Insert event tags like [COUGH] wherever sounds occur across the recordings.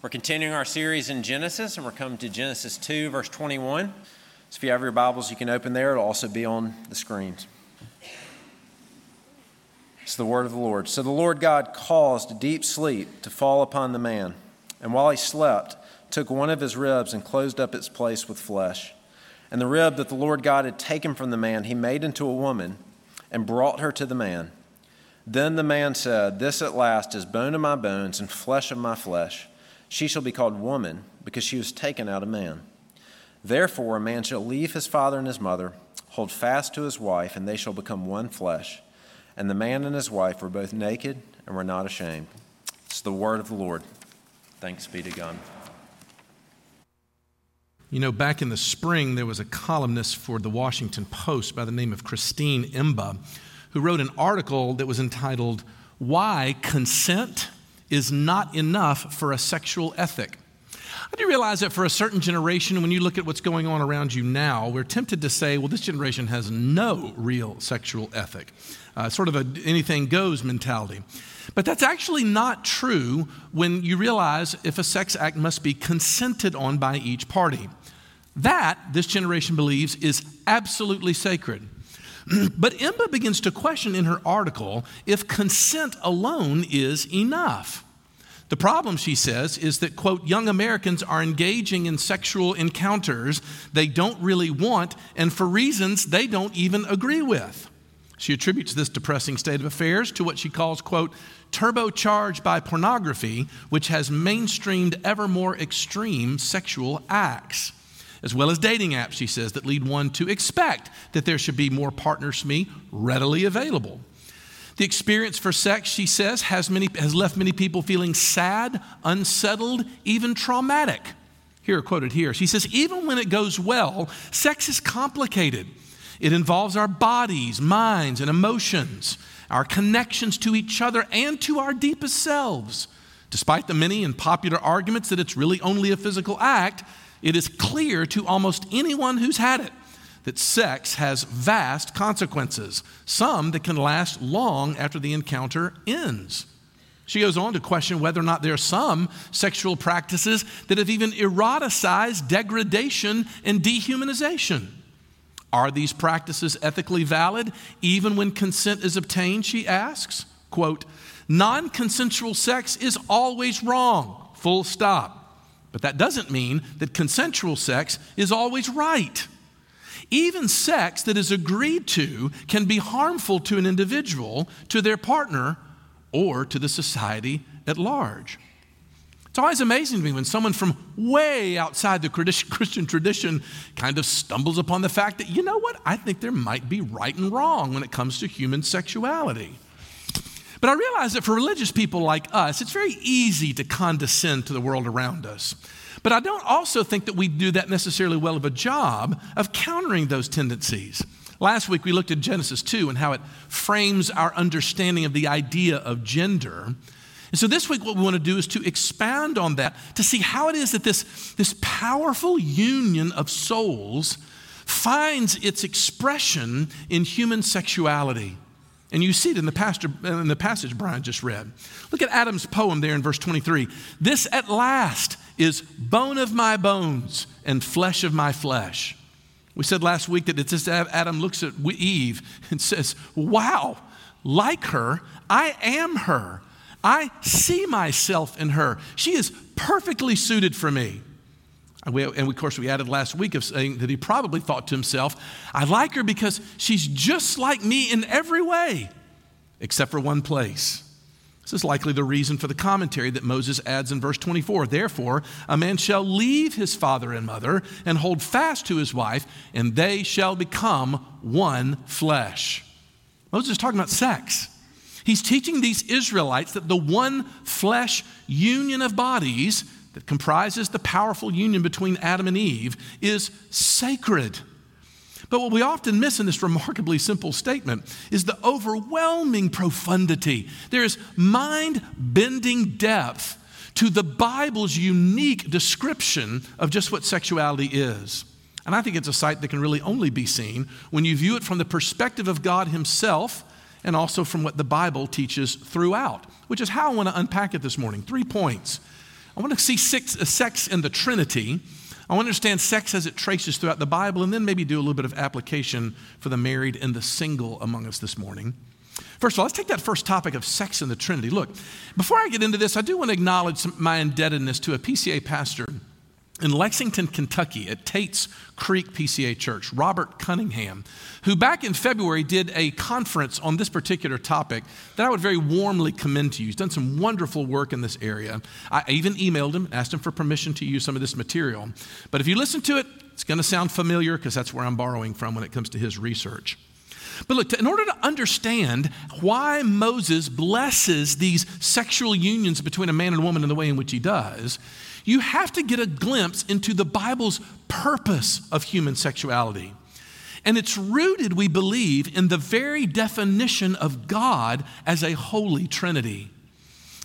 We're continuing our series in Genesis, and we're coming to Genesis 2, verse 21. So if you have your Bibles, you can open there. It'll also be on the screens. It's the word of the Lord. So the Lord God caused a deep sleep to fall upon the man, and while he slept, took one of his ribs and closed up its place with flesh. And the rib that the Lord God had taken from the man, he made into a woman and brought her to the man. Then the man said, This at last is bone of my bones and flesh of my flesh. She shall be called woman, because she was taken out of man. Therefore, a man shall leave his father and his mother, hold fast to his wife, and they shall become one flesh. And the man and his wife were both naked and were not ashamed. It's the word of the Lord. Thanks be to God. You know, back in the spring, there was a columnist for the Washington Post by the name of Christine Emba who wrote an article that was entitled, Why Consent is not enough for a sexual ethic. I do realize that for a certain generation, when you look at what's going on around you now, we're tempted to say, well, this generation has no real sexual ethic, uh, sort of a anything goes mentality. But that's actually not true when you realize if a sex act must be consented on by each party. That, this generation believes, is absolutely sacred. [CLEARS THROAT] but Emba begins to question in her article if consent alone is enough. The problem, she says, is that, quote, young Americans are engaging in sexual encounters they don't really want and for reasons they don't even agree with. She attributes this depressing state of affairs to what she calls, quote, turbocharged by pornography, which has mainstreamed ever more extreme sexual acts as well as dating apps, she says, that lead one to expect that there should be more partners me readily available. The experience for sex, she says, has, many, has left many people feeling sad, unsettled, even traumatic. Here, quoted here. She says, even when it goes well, sex is complicated. It involves our bodies, minds, and emotions, our connections to each other and to our deepest selves. Despite the many and popular arguments that it's really only a physical act, it is clear to almost anyone who's had it that sex has vast consequences, some that can last long after the encounter ends. She goes on to question whether or not there are some sexual practices that have even eroticized degradation and dehumanization. Are these practices ethically valid even when consent is obtained? She asks. Quote, non consensual sex is always wrong, full stop. But that doesn't mean that consensual sex is always right. Even sex that is agreed to can be harmful to an individual, to their partner, or to the society at large. It's always amazing to me when someone from way outside the [LAUGHS] Christian tradition kind of stumbles upon the fact that, you know what, I think there might be right and wrong when it comes to human sexuality. But I realize that for religious people like us, it's very easy to condescend to the world around us. But I don't also think that we do that necessarily well of a job of countering those tendencies. Last week we looked at Genesis 2 and how it frames our understanding of the idea of gender. And so this week, what we want to do is to expand on that to see how it is that this, this powerful union of souls finds its expression in human sexuality. And you see it in the, pastor, in the passage Brian just read. Look at Adam's poem there in verse 23. This at last is bone of my bones and flesh of my flesh. We said last week that it's just Adam looks at Eve and says, Wow, like her, I am her. I see myself in her. She is perfectly suited for me. And, we, and of course, we added last week of saying that he probably thought to himself, I like her because she's just like me in every way, except for one place. This is likely the reason for the commentary that Moses adds in verse 24. Therefore, a man shall leave his father and mother and hold fast to his wife, and they shall become one flesh. Moses is talking about sex. He's teaching these Israelites that the one flesh union of bodies that comprises the powerful union between Adam and Eve is sacred. But what we often miss in this remarkably simple statement is the overwhelming profundity. There is mind bending depth to the Bible's unique description of just what sexuality is. And I think it's a sight that can really only be seen when you view it from the perspective of God Himself and also from what the Bible teaches throughout, which is how I want to unpack it this morning. Three points. I want to see six, uh, sex in the Trinity. I want to understand sex as it traces throughout the Bible, and then maybe do a little bit of application for the married and the single among us this morning. First of all, let's take that first topic of sex in the Trinity. Look, before I get into this, I do want to acknowledge my indebtedness to a PCA pastor in Lexington, Kentucky, at Tate's Creek PCA Church, Robert Cunningham, who back in February did a conference on this particular topic that I would very warmly commend to you. He's done some wonderful work in this area. I even emailed him, asked him for permission to use some of this material. But if you listen to it, it's going to sound familiar because that's where I'm borrowing from when it comes to his research. But look, in order to understand why Moses blesses these sexual unions between a man and a woman in the way in which he does, you have to get a glimpse into the Bible's purpose of human sexuality. And it's rooted, we believe, in the very definition of God as a holy trinity.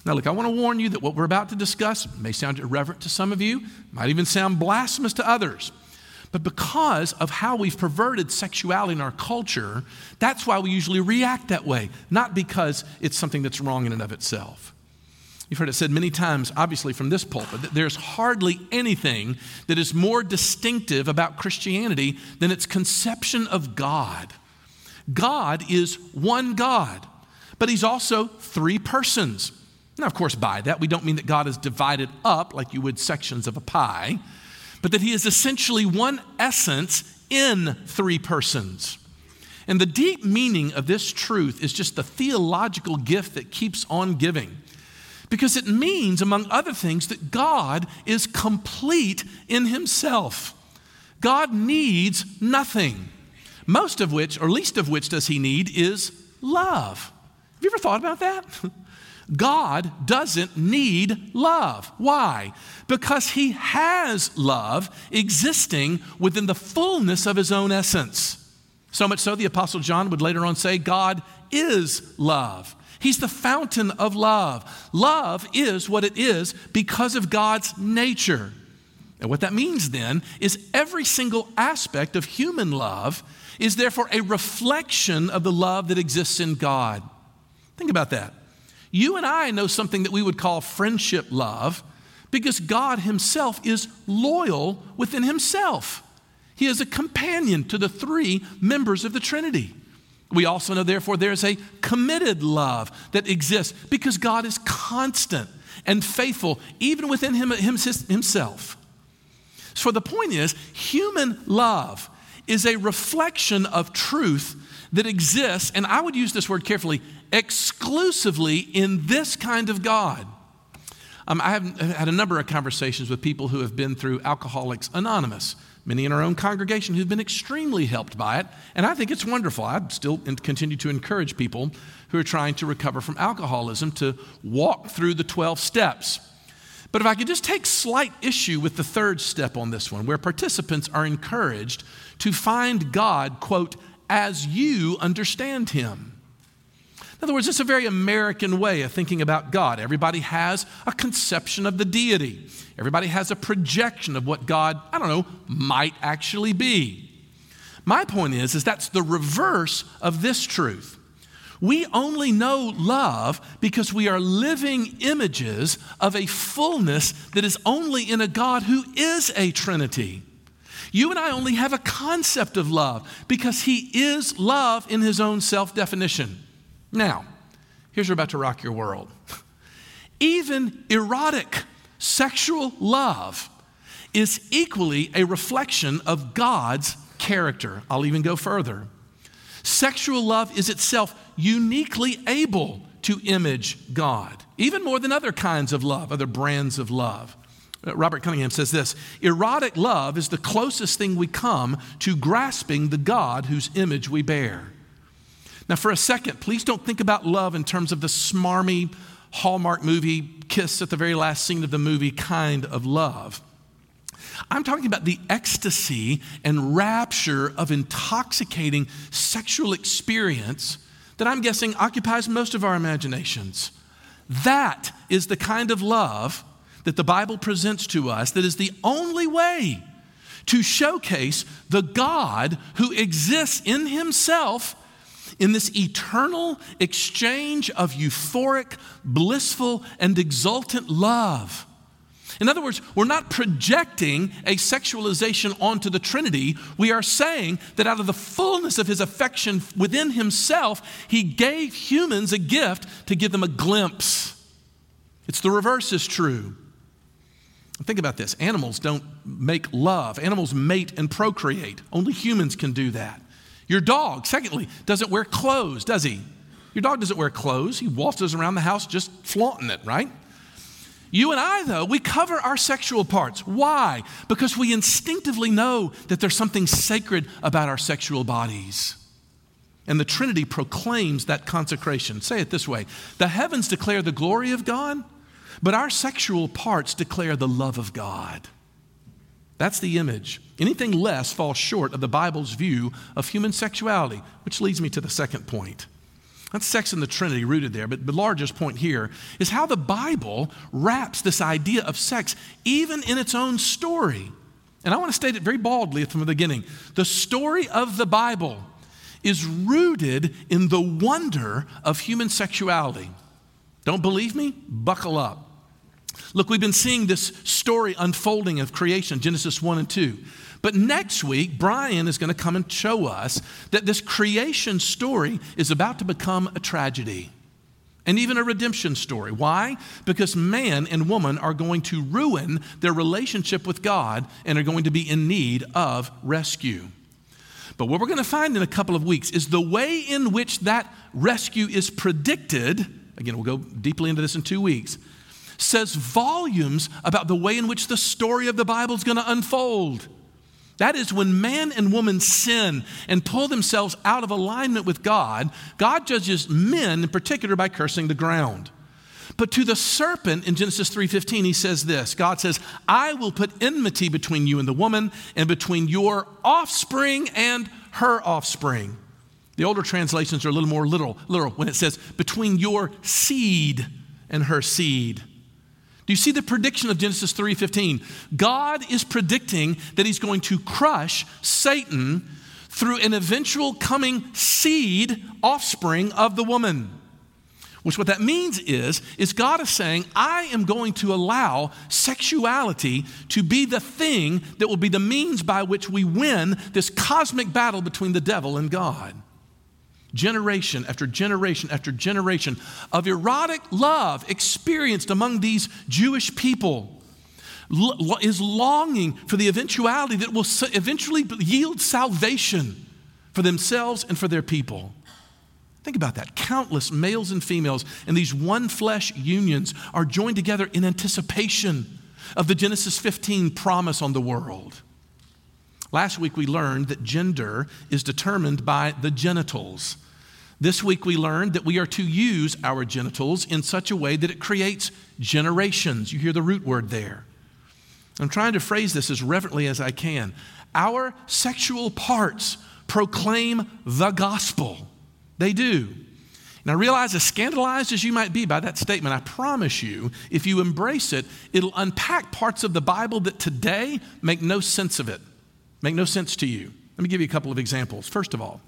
Now, look, I want to warn you that what we're about to discuss may sound irreverent to some of you, might even sound blasphemous to others. But because of how we've perverted sexuality in our culture, that's why we usually react that way, not because it's something that's wrong in and of itself. You've heard it said many times, obviously from this pulpit, that there's hardly anything that is more distinctive about Christianity than its conception of God. God is one God, but He's also three persons. Now, of course, by that, we don't mean that God is divided up like you would sections of a pie but that he is essentially one essence in three persons. And the deep meaning of this truth is just the theological gift that keeps on giving. Because it means, among other things, that God is complete in himself. God needs nothing. Most of which, or least of which, does he need is love. Have you ever thought about that? [LAUGHS] God doesn't need love. Why? Because He has love existing within the fullness of His own essence. So much so, the Apostle John would later on say, God is love. He's the fountain of love. Love is what it is because of God's nature. And what that means then is every single aspect of human love is therefore a reflection of the love that exists in God. Think about that. You and I know something that we would call friendship love because God Himself is loyal within Himself. He is a companion to the three members of the Trinity. We also know, therefore, there's a committed love that exists because God is constant and faithful, even within him, Himself. So the point is, human love is a reflection of truth that exists, and I would use this word carefully, exclusively in this kind of God. Um, I have had a number of conversations with people who have been through Alcoholics Anonymous, many in our own congregation who've been extremely helped by it, and I think it's wonderful. I still continue to encourage people who are trying to recover from alcoholism to walk through the 12 steps. But if I could just take slight issue with the third step on this one, where participants are encouraged to find God, quote, as you understand Him. In other words, it's a very American way of thinking about God. Everybody has a conception of the deity, everybody has a projection of what God, I don't know, might actually be. My point is, is that's the reverse of this truth. We only know love because we are living images of a fullness that is only in a God who is a Trinity. You and I only have a concept of love because He is love in His own self definition. Now, here's what's about to rock your world. [LAUGHS] Even erotic sexual love is equally a reflection of God's character. I'll even go further. Sexual love is itself uniquely able to image God, even more than other kinds of love, other brands of love. Uh, Robert Cunningham says this erotic love is the closest thing we come to grasping the God whose image we bear. Now, for a second, please don't think about love in terms of the smarmy Hallmark movie, kiss at the very last scene of the movie kind of love. I'm talking about the ecstasy and rapture of intoxicating sexual experience that I'm guessing occupies most of our imaginations. That is the kind of love that the Bible presents to us that is the only way to showcase the God who exists in Himself in this eternal exchange of euphoric, blissful, and exultant love. In other words, we're not projecting a sexualization onto the Trinity. We are saying that out of the fullness of his affection within himself, he gave humans a gift to give them a glimpse. It's the reverse is true. Think about this animals don't make love, animals mate and procreate. Only humans can do that. Your dog, secondly, doesn't wear clothes, does he? Your dog doesn't wear clothes. He waltzes around the house just flaunting it, right? You and I, though, we cover our sexual parts. Why? Because we instinctively know that there's something sacred about our sexual bodies. And the Trinity proclaims that consecration. Say it this way The heavens declare the glory of God, but our sexual parts declare the love of God. That's the image. Anything less falls short of the Bible's view of human sexuality, which leads me to the second point. That's sex in the Trinity rooted there. But the largest point here is how the Bible wraps this idea of sex even in its own story. And I want to state it very baldly from the beginning. The story of the Bible is rooted in the wonder of human sexuality. Don't believe me? Buckle up. Look, we've been seeing this story unfolding of creation, Genesis 1 and 2. But next week, Brian is going to come and show us that this creation story is about to become a tragedy and even a redemption story. Why? Because man and woman are going to ruin their relationship with God and are going to be in need of rescue. But what we're going to find in a couple of weeks is the way in which that rescue is predicted. Again, we'll go deeply into this in two weeks. Says volumes about the way in which the story of the Bible is going to unfold. That is, when man and woman sin and pull themselves out of alignment with God, God judges men in particular by cursing the ground. But to the serpent in Genesis 3:15 he says this. God says, "I will put enmity between you and the woman and between your offspring and her offspring." The older translations are a little more literal, literal when it says between your seed and her seed. Do you see the prediction of Genesis 3:15? God is predicting that he's going to crush Satan through an eventual coming seed offspring of the woman. Which what that means is is God is saying, I am going to allow sexuality to be the thing that will be the means by which we win this cosmic battle between the devil and God generation after generation after generation of erotic love experienced among these Jewish people is longing for the eventuality that will eventually yield salvation for themselves and for their people. Think about that. Countless males and females in these one flesh unions are joined together in anticipation of the Genesis 15 promise on the world. Last week we learned that gender is determined by the genitals. This week we learned that we are to use our genitals in such a way that it creates generations. You hear the root word there. I'm trying to phrase this as reverently as I can. Our sexual parts proclaim the gospel. They do. Now, realize as scandalized as you might be by that statement, I promise you, if you embrace it, it'll unpack parts of the Bible that today make no sense of it, make no sense to you. Let me give you a couple of examples. First of all,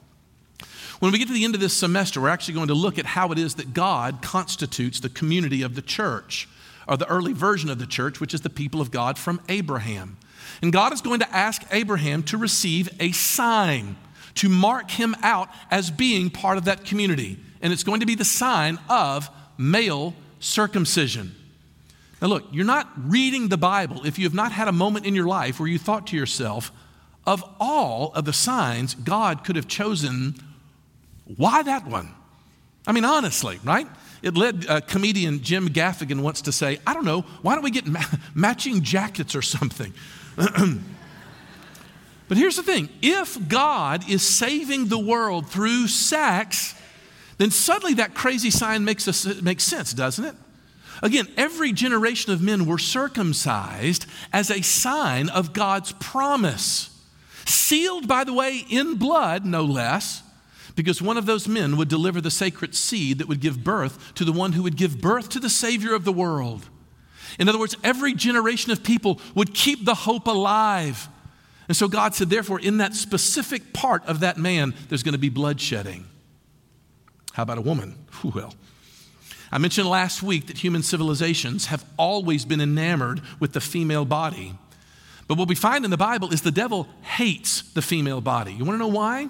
when we get to the end of this semester, we're actually going to look at how it is that God constitutes the community of the church, or the early version of the church, which is the people of God from Abraham. And God is going to ask Abraham to receive a sign to mark him out as being part of that community. And it's going to be the sign of male circumcision. Now, look, you're not reading the Bible if you have not had a moment in your life where you thought to yourself, of all of the signs God could have chosen why that one? I mean, honestly, right? It led uh, comedian Jim Gaffigan once to say, I don't know, why don't we get ma- [LAUGHS] matching jackets or something? [CLEARS THROAT] but here's the thing if God is saving the world through sex, then suddenly that crazy sign makes, us, makes sense, doesn't it? Again, every generation of men were circumcised as a sign of God's promise, sealed, by the way, in blood, no less because one of those men would deliver the sacred seed that would give birth to the one who would give birth to the Savior of the world. In other words, every generation of people would keep the hope alive. And so God said, therefore, in that specific part of that man, there's going to be bloodshedding. How about a woman? Well, I mentioned last week that human civilizations have always been enamored with the female body. But what we find in the Bible is the devil hates the female body. You want to know why?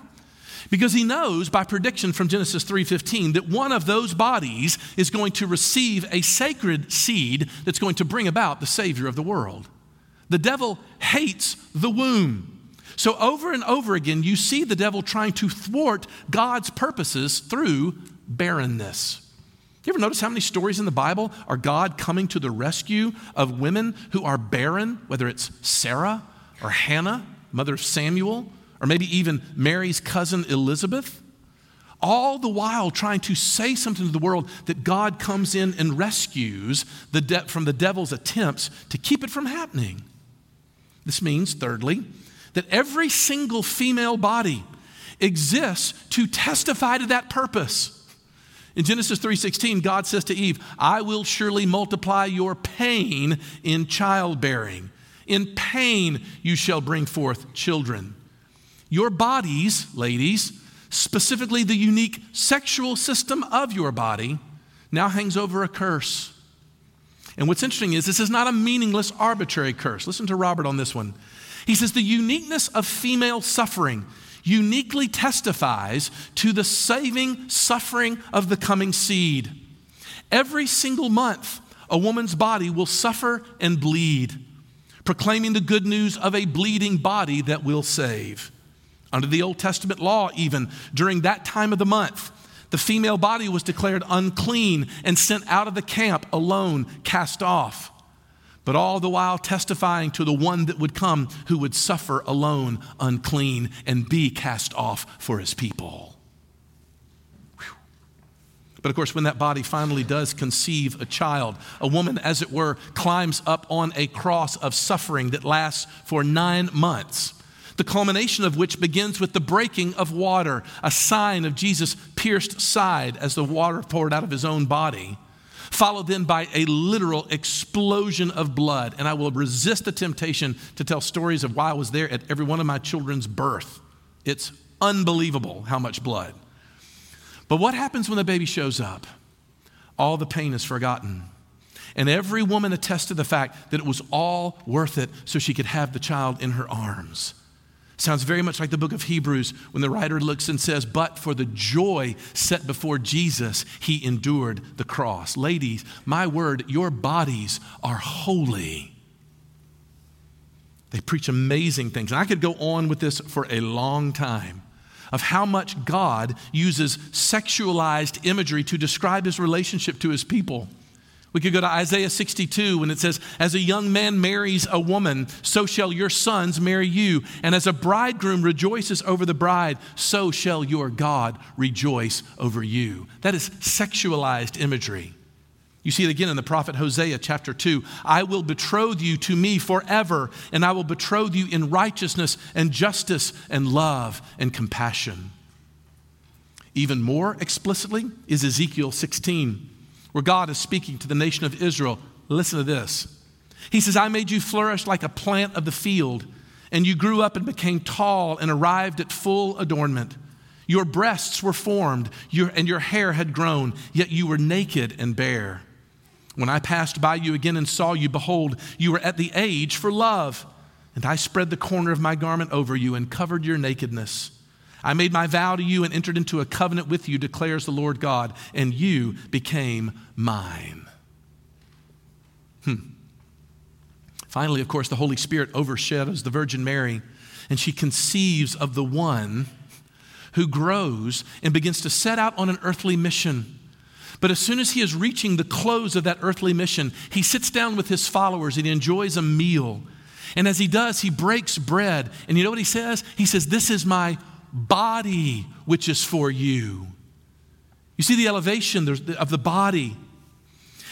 Because he knows by prediction from Genesis 3:15 that one of those bodies is going to receive a sacred seed that's going to bring about the savior of the world. The devil hates the womb. So over and over again you see the devil trying to thwart God's purposes through barrenness. You ever notice how many stories in the Bible are God coming to the rescue of women who are barren, whether it's Sarah or Hannah, mother of Samuel, or maybe even Mary's cousin Elizabeth? All the while trying to say something to the world that God comes in and rescues the de- from the devil's attempts to keep it from happening. This means, thirdly, that every single female body exists to testify to that purpose. In Genesis 3:16, God says to Eve, "I will surely multiply your pain in childbearing. In pain you shall bring forth children." Your bodies, ladies, specifically the unique sexual system of your body, now hangs over a curse. And what's interesting is this is not a meaningless, arbitrary curse. Listen to Robert on this one. He says the uniqueness of female suffering uniquely testifies to the saving suffering of the coming seed. Every single month, a woman's body will suffer and bleed, proclaiming the good news of a bleeding body that will save. Under the Old Testament law, even during that time of the month, the female body was declared unclean and sent out of the camp alone, cast off but all the while testifying to the one that would come who would suffer alone, unclean, and be cast off for his people. But of course, when that body finally does conceive a child, a woman, as it were, climbs up on a cross of suffering that lasts for nine months. The culmination of which begins with the breaking of water, a sign of Jesus' pierced side as the water poured out of his own body followed then by a literal explosion of blood. And I will resist the temptation to tell stories of why I was there at every one of my children's birth. It's unbelievable how much blood. But what happens when the baby shows up? All the pain is forgotten. And every woman attests to the fact that it was all worth it so she could have the child in her arms. Sounds very much like the book of Hebrews when the writer looks and says, But for the joy set before Jesus, he endured the cross. Ladies, my word, your bodies are holy. They preach amazing things. And I could go on with this for a long time of how much God uses sexualized imagery to describe his relationship to his people. We could go to Isaiah 62 when it says, As a young man marries a woman, so shall your sons marry you. And as a bridegroom rejoices over the bride, so shall your God rejoice over you. That is sexualized imagery. You see it again in the prophet Hosea chapter 2. I will betroth you to me forever, and I will betroth you in righteousness and justice and love and compassion. Even more explicitly is Ezekiel 16 where God is speaking to the nation of Israel. Listen to this. He says, I made you flourish like a plant of the field, and you grew up and became tall and arrived at full adornment. Your breasts were formed, your, and your hair had grown, yet you were naked and bare. When I passed by you again and saw you, behold, you were at the age for love. And I spread the corner of my garment over you and covered your nakedness. I made my vow to you and entered into a covenant with you, declares the Lord God, and you became mine. Hmm. Finally, of course, the Holy Spirit overshadows the Virgin Mary, and she conceives of the one who grows and begins to set out on an earthly mission. But as soon as he is reaching the close of that earthly mission, he sits down with his followers and he enjoys a meal. And as he does, he breaks bread. And you know what he says? He says, This is my body which is for you. You see the elevation of the body.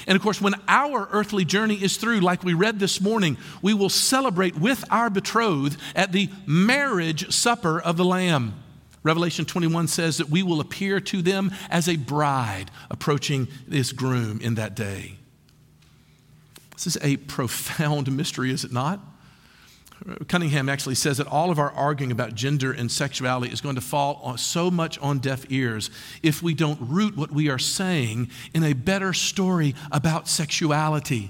And of course, when our earthly journey is through, like we read this morning, we will celebrate with our betrothed at the marriage supper of the Lamb. Revelation 21 says that we will appear to them as a bride approaching this groom in that day. This is a profound [LAUGHS] mystery, is it not? Cunningham actually says that all of our arguing about gender and sexuality is going to fall so much on deaf ears if we don't root what we are saying in a better story about sexuality.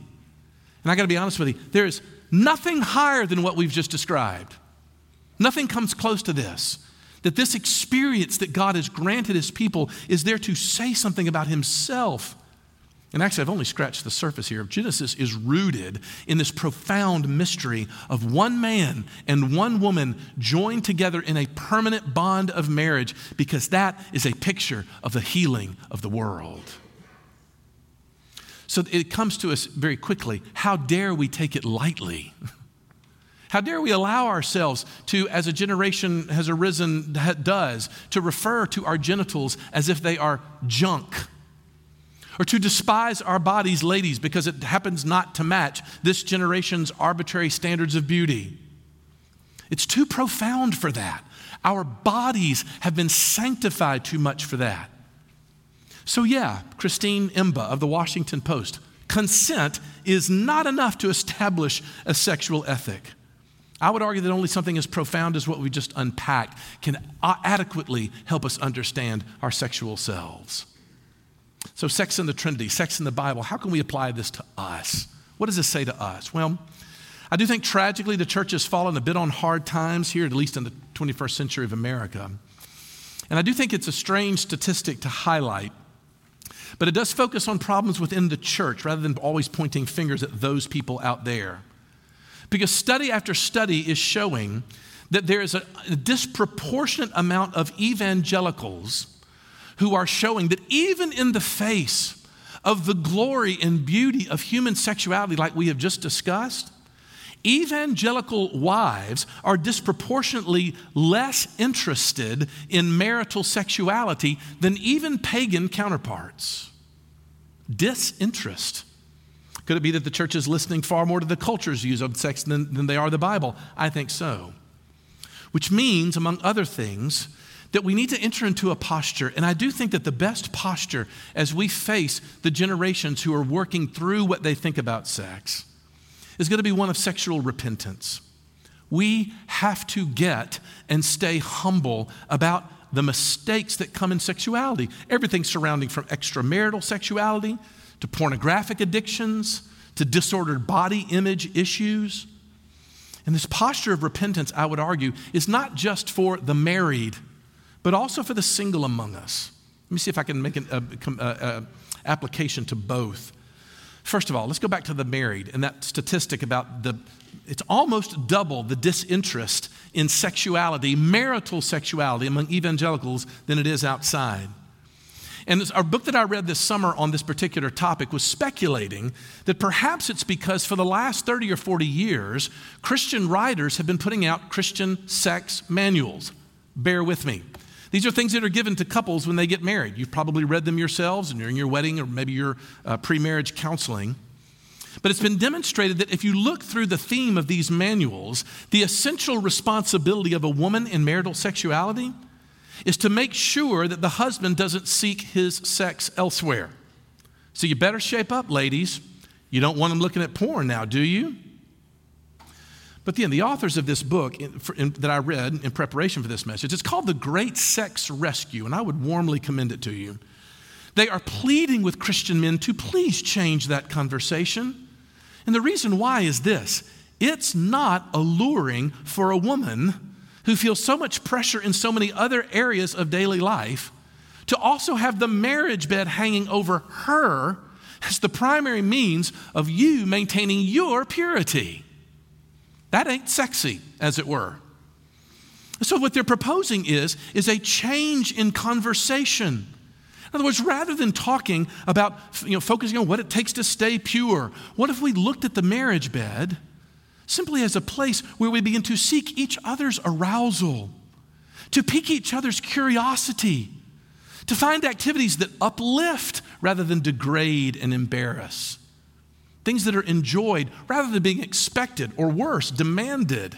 And I got to be honest with you, there is nothing higher than what we've just described. Nothing comes close to this. That this experience that God has granted his people is there to say something about himself and actually, I've only scratched the surface here. Genesis is rooted in this profound mystery of one man and one woman joined together in a permanent bond of marriage because that is a picture of the healing of the world. So it comes to us very quickly. How dare we take it lightly? [LAUGHS] How dare we allow ourselves to, as a generation has arisen, does, to refer to our genitals as if they are junk? Or to despise our bodies, ladies, because it happens not to match this generation's arbitrary standards of beauty. It's too profound for that. Our bodies have been sanctified too much for that. So, yeah, Christine Emba of the Washington Post, consent is not enough to establish a sexual ethic. I would argue that only something as profound as what we just unpacked can adequately help us understand our sexual selves. So, sex in the Trinity, sex in the Bible, how can we apply this to us? What does this say to us? Well, I do think tragically the church has fallen a bit on hard times here, at least in the 21st century of America. And I do think it's a strange statistic to highlight, but it does focus on problems within the church rather than always pointing fingers at those people out there. Because study after study is showing that there is a, disproportionate amount of evangelicals who are showing that even in the face of the glory and beauty of human sexuality, like we have just discussed, evangelical wives are disproportionately less interested in marital sexuality than even pagan counterparts. Disinterest. Could it be that the church is listening far more to the culture's views of sex than, than they are the Bible? I think so. Which means, among other things, that we need to enter into a posture. And I do think that the best posture as we face the generations who are working through what they think about sex is going to be one of sexual repentance. We have to get and stay humble about the mistakes that come in sexuality. Everything surrounding from extramarital sexuality to pornographic addictions to disordered body image issues. And this posture of repentance, I would argue, is not just for the married but also for the single among us. Let me see if I can make an a, a, application to both. First of all, let's go back to the married and that statistic about the, it's almost double the disinterest in sexuality, marital sexuality among evangelicals than it is outside. And this, our book that I read this summer on this particular topic was speculating that perhaps it's because for the last 30 or 40 years, Christian writers have been putting out Christian sex manuals. Bear with me. These are things that are given to couples when they get married. You've probably read them yourselves and during your wedding or maybe your uh, pre marriage counseling. But it's been demonstrated that if you look through the theme of these manuals, the essential responsibility of a woman in marital sexuality is to make sure that the husband doesn't seek his sex elsewhere. So you better shape up, ladies. You don't want him looking at porn now, do you? But then the authors of this book in, in, that I read in preparation for this message, it's called The Great Sex Rescue, and I would warmly commend it to you. They are pleading with Christian men to please change that conversation. And the reason why is this it's not alluring for a woman who feels so much pressure in so many other areas of daily life to also have the marriage bed hanging over her as the primary means of you maintaining your purity. That ain't sexy, as it were. So what they're proposing is, is a change in conversation. In other words, rather than talking about, you know, focusing on what it takes to stay pure, what if we looked at the marriage bed simply as a place where we begin to seek each other's arousal, to pique each other's curiosity, to find activities that uplift rather than degrade and embarrass? Things that are enjoyed rather than being expected or worse, demanded.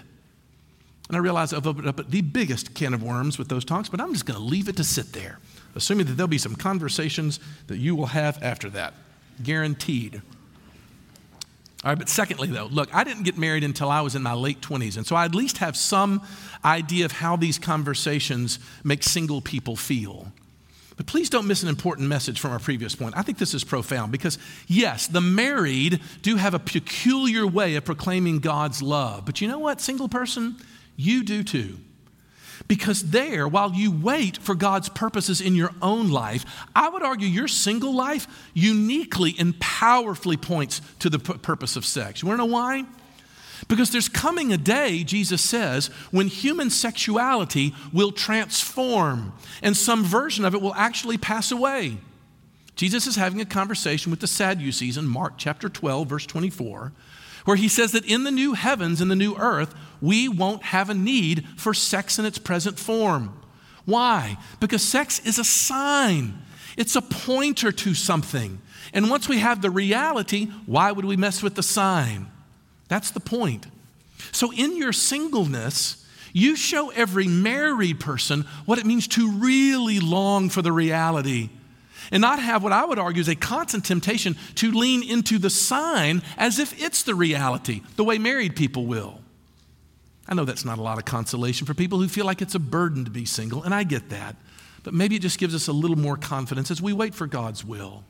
And I realize I've opened up the biggest can of worms with those talks, but I'm just going to leave it to sit there, assuming that there'll be some conversations that you will have after that. Guaranteed. All right, but secondly, though, look, I didn't get married until I was in my late 20s, and so I at least have some idea of how these conversations make single people feel. But please don't miss an important message from our previous point. I think this is profound because, yes, the married do have a peculiar way of proclaiming God's love. But you know what, single person? You do too. Because there, while you wait for God's purposes in your own life, I would argue your single life uniquely and powerfully points to the purpose of sex. You wanna know why? Because there's coming a day, Jesus says, when human sexuality will transform and some version of it will actually pass away. Jesus is having a conversation with the Sadducees in Mark chapter 12, verse 24, where he says that in the new heavens and the new earth, we won't have a need for sex in its present form. Why? Because sex is a sign, it's a pointer to something. And once we have the reality, why would we mess with the sign? That's the point. So, in your singleness, you show every married person what it means to really long for the reality and not have what I would argue is a constant temptation to lean into the sign as if it's the reality, the way married people will. I know that's not a lot of consolation for people who feel like it's a burden to be single, and I get that. But maybe it just gives us a little more confidence as we wait for God's will.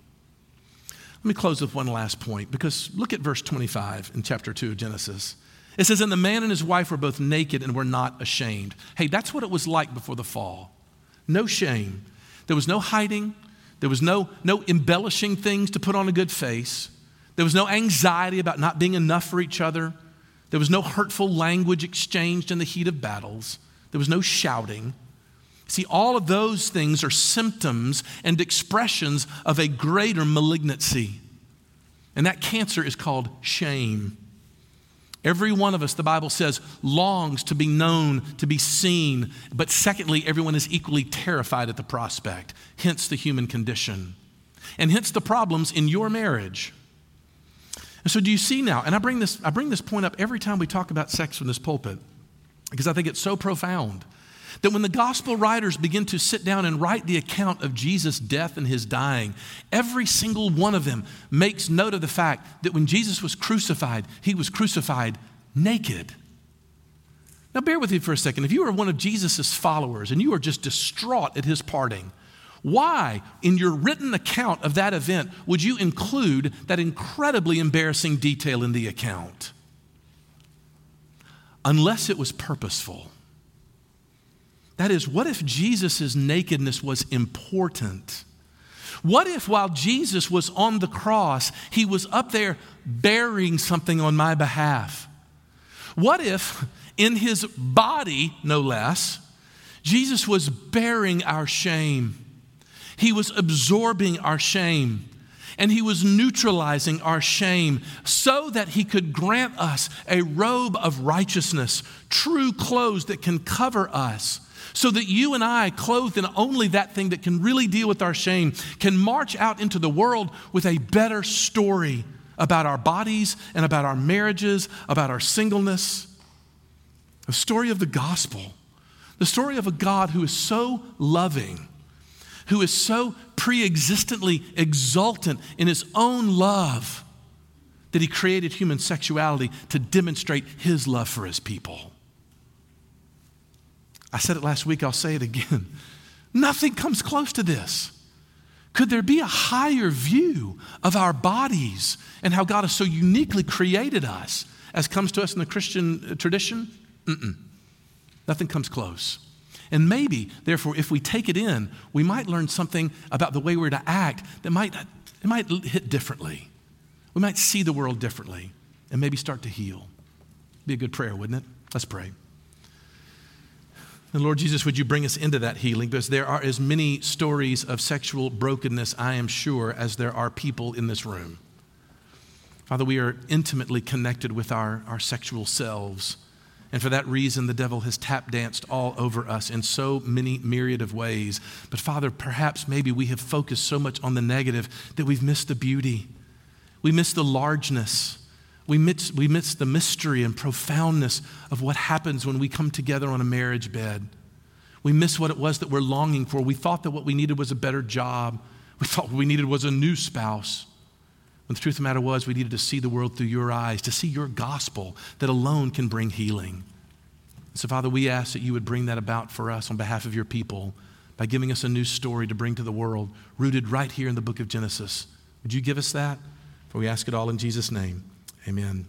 Let me close with one last point because look at verse 25 in chapter 2 of Genesis. It says, And the man and his wife were both naked and were not ashamed. Hey, that's what it was like before the fall. No shame. There was no hiding, there was no, no embellishing things to put on a good face. There was no anxiety about not being enough for each other. There was no hurtful language exchanged in the heat of battles. There was no shouting. See, all of those things are symptoms and expressions of a greater malignancy. And that cancer is called shame. Every one of us, the Bible says, longs to be known, to be seen. But secondly, everyone is equally terrified at the prospect, hence the human condition. And hence the problems in your marriage. And so, do you see now? And I bring this, I bring this point up every time we talk about sex from this pulpit because I think it's so profound that when the gospel writers begin to sit down and write the account of Jesus' death and his dying, every single one of them makes note of the fact that when Jesus was crucified, he was crucified naked. Now, bear with me for a second. If you are one of Jesus' followers and you are just distraught at his parting, why, in your written account of that event, would you include that incredibly embarrassing detail in the account? Unless it was purposeful. That is, what if Jesus' nakedness was important? What if while Jesus was on the cross, he was up there bearing something on my behalf? What if in his body, no less, Jesus was bearing our shame? He was absorbing our shame and he was neutralizing our shame so that he could grant us a robe of righteousness, true clothes that can cover us. So that you and I, clothed in only that thing that can really deal with our shame, can march out into the world with a better story about our bodies and about our marriages, about our singleness. A story of the gospel, the story of a God who is so loving who is so pre existently exultant in his own love that he created human sexuality to demonstrate his love for his people. I said it last week, I'll say it again. [LAUGHS] Nothing comes close to this. Could there be a higher view of our bodies and how God has so uniquely created us as comes to us in the Christian uh, tradition? Mm-mm. Nothing comes close. And maybe, therefore, if we take it in, we might learn something about the way we're to act that might, it might hit differently. We might see the world differently and maybe start to heal. Be a good prayer, wouldn't it? Let's pray. And Lord Jesus, would you bring us into that healing? Because there are as many stories of sexual brokenness, I am sure, as there are people in this room. Father, we are intimately connected with our, our sexual selves. And for that reason, the devil has tap danced all over us in so many myriad of ways. But Father, perhaps maybe we have focused so much on the negative that we've missed the beauty. We miss the largeness. We miss, we miss the mystery and profoundness of what happens when we come together on a marriage bed. We miss what it was that we're longing for. We thought that what we needed was a better job. We thought what we needed was a new spouse. When the truth of the matter was, we needed to see the world through your eyes, to see your gospel that alone can bring healing. So, Father, we ask that you would bring that about for us on behalf of your people by giving us a new story to bring to the world, rooted right here in the book of Genesis. Would you give us that? For we ask it all in Jesus' name. Amen.